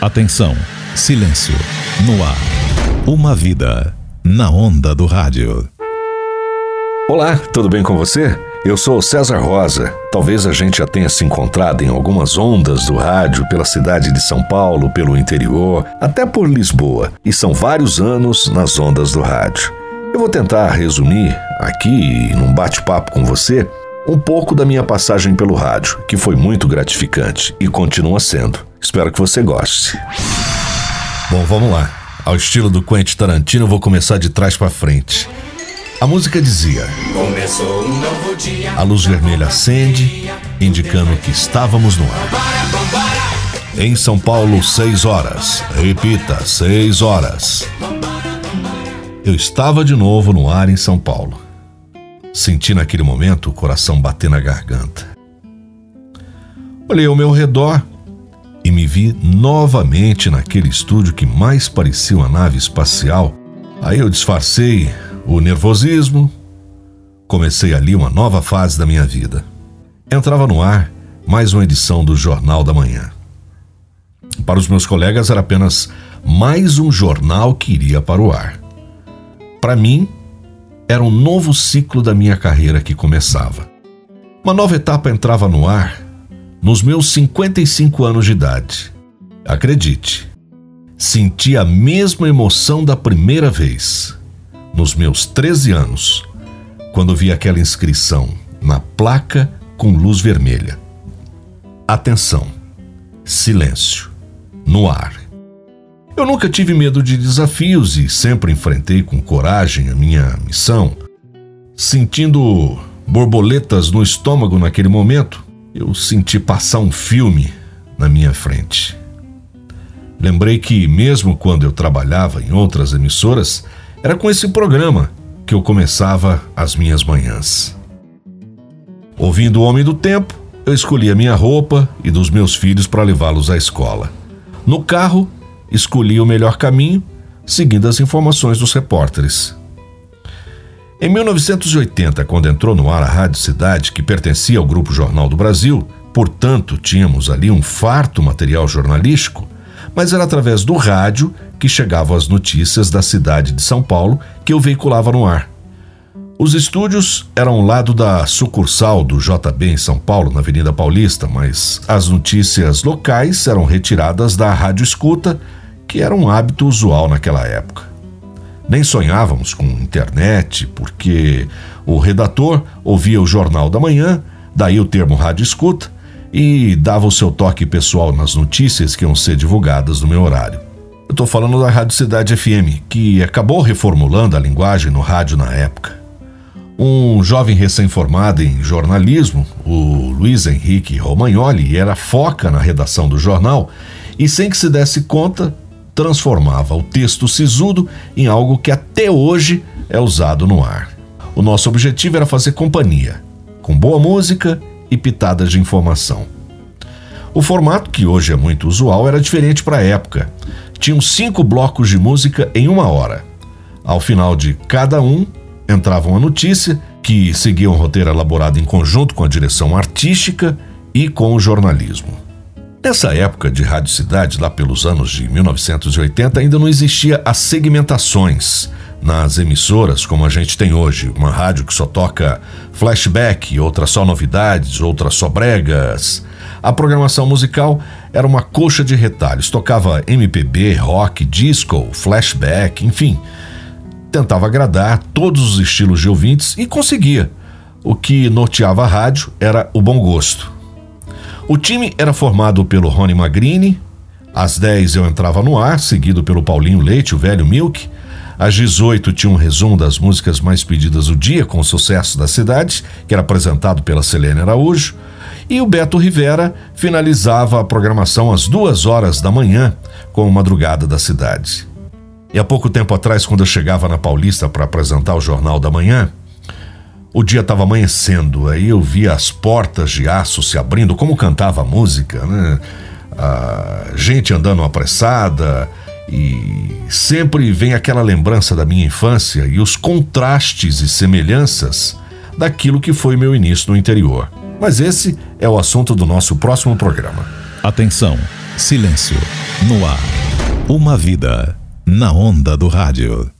Atenção, silêncio, no ar. Uma vida na onda do rádio. Olá, tudo bem com você? Eu sou César Rosa. Talvez a gente já tenha se encontrado em algumas ondas do rádio pela cidade de São Paulo, pelo interior, até por Lisboa, e são vários anos nas ondas do rádio. Eu vou tentar resumir aqui, num bate-papo com você, um pouco da minha passagem pelo rádio, que foi muito gratificante e continua sendo. Espero que você goste. Bom, vamos lá. Ao estilo do Quentin Tarantino, vou começar de trás para frente. A música dizia: Começou um novo dia. A luz vermelha acende, indicando que estávamos no ar. Em São Paulo, seis horas. Repita, seis horas. Eu estava de novo no ar em São Paulo. Senti naquele momento o coração bater na garganta. Olhei ao meu redor e me vi novamente naquele estúdio que mais parecia uma nave espacial. Aí eu disfarcei o nervosismo, comecei ali uma nova fase da minha vida. Entrava no ar mais uma edição do Jornal da Manhã. Para os meus colegas era apenas mais um jornal que iria para o ar. Para mim, era um novo ciclo da minha carreira que começava. Uma nova etapa entrava no ar nos meus 55 anos de idade. Acredite, senti a mesma emoção da primeira vez, nos meus 13 anos, quando vi aquela inscrição na placa com luz vermelha. Atenção, silêncio, no ar. Eu nunca tive medo de desafios e sempre enfrentei com coragem a minha missão. Sentindo borboletas no estômago naquele momento, eu senti passar um filme na minha frente. Lembrei que, mesmo quando eu trabalhava em outras emissoras, era com esse programa que eu começava as minhas manhãs. Ouvindo o Homem do Tempo, eu escolhi a minha roupa e dos meus filhos para levá-los à escola. No carro, escolhi o melhor caminho, seguindo as informações dos repórteres. Em 1980, quando entrou no ar a Rádio Cidade, que pertencia ao Grupo Jornal do Brasil, portanto tínhamos ali um farto material jornalístico, mas era através do rádio que chegavam as notícias da cidade de São Paulo que eu veiculava no ar. Os estúdios eram ao lado da sucursal do JB em São Paulo, na Avenida Paulista, mas as notícias locais eram retiradas da rádio escuta, que era um hábito usual naquela época. Nem sonhávamos com internet, porque o redator ouvia o Jornal da Manhã, daí o termo rádio escuta, e dava o seu toque pessoal nas notícias que iam ser divulgadas no meu horário. Eu estou falando da Rádio Cidade FM, que acabou reformulando a linguagem no rádio na época. Um jovem recém-formado em jornalismo, o Luiz Henrique Romagnoli, era foca na redação do jornal e, sem que se desse conta, transformava o texto sisudo em algo que até hoje é usado no ar. O nosso objetivo era fazer companhia, com boa música e pitadas de informação. O formato, que hoje é muito usual, era diferente para a época. Tinham cinco blocos de música em uma hora. Ao final de cada um, entrava uma notícia que seguia um roteiro elaborado em conjunto com a direção artística e com o jornalismo. Nessa época de Rádio Cidade, lá pelos anos de 1980, ainda não existia as segmentações nas emissoras como a gente tem hoje, uma rádio que só toca flashback, outra só novidades, outra só bregas. A programação musical era uma coxa de retalhos, tocava MPB, rock, disco, flashback, enfim. Tentava agradar todos os estilos de ouvintes e conseguia. O que norteava a rádio era o bom gosto. O time era formado pelo Rony Magrini. Às 10 eu entrava no ar, seguido pelo Paulinho Leite, o velho Milk. Às 18 tinha um resumo das músicas mais pedidas do dia, com o sucesso da cidade, que era apresentado pela Selene Araújo. E o Beto Rivera finalizava a programação às duas horas da manhã, com o Madrugada da Cidade. E há pouco tempo atrás, quando eu chegava na Paulista para apresentar o Jornal da Manhã, o dia estava amanhecendo, aí eu via as portas de aço se abrindo, como cantava a música, né? A gente andando apressada, e sempre vem aquela lembrança da minha infância e os contrastes e semelhanças daquilo que foi meu início no interior. Mas esse é o assunto do nosso próximo programa. Atenção, silêncio. No ar. Uma vida na onda do rádio.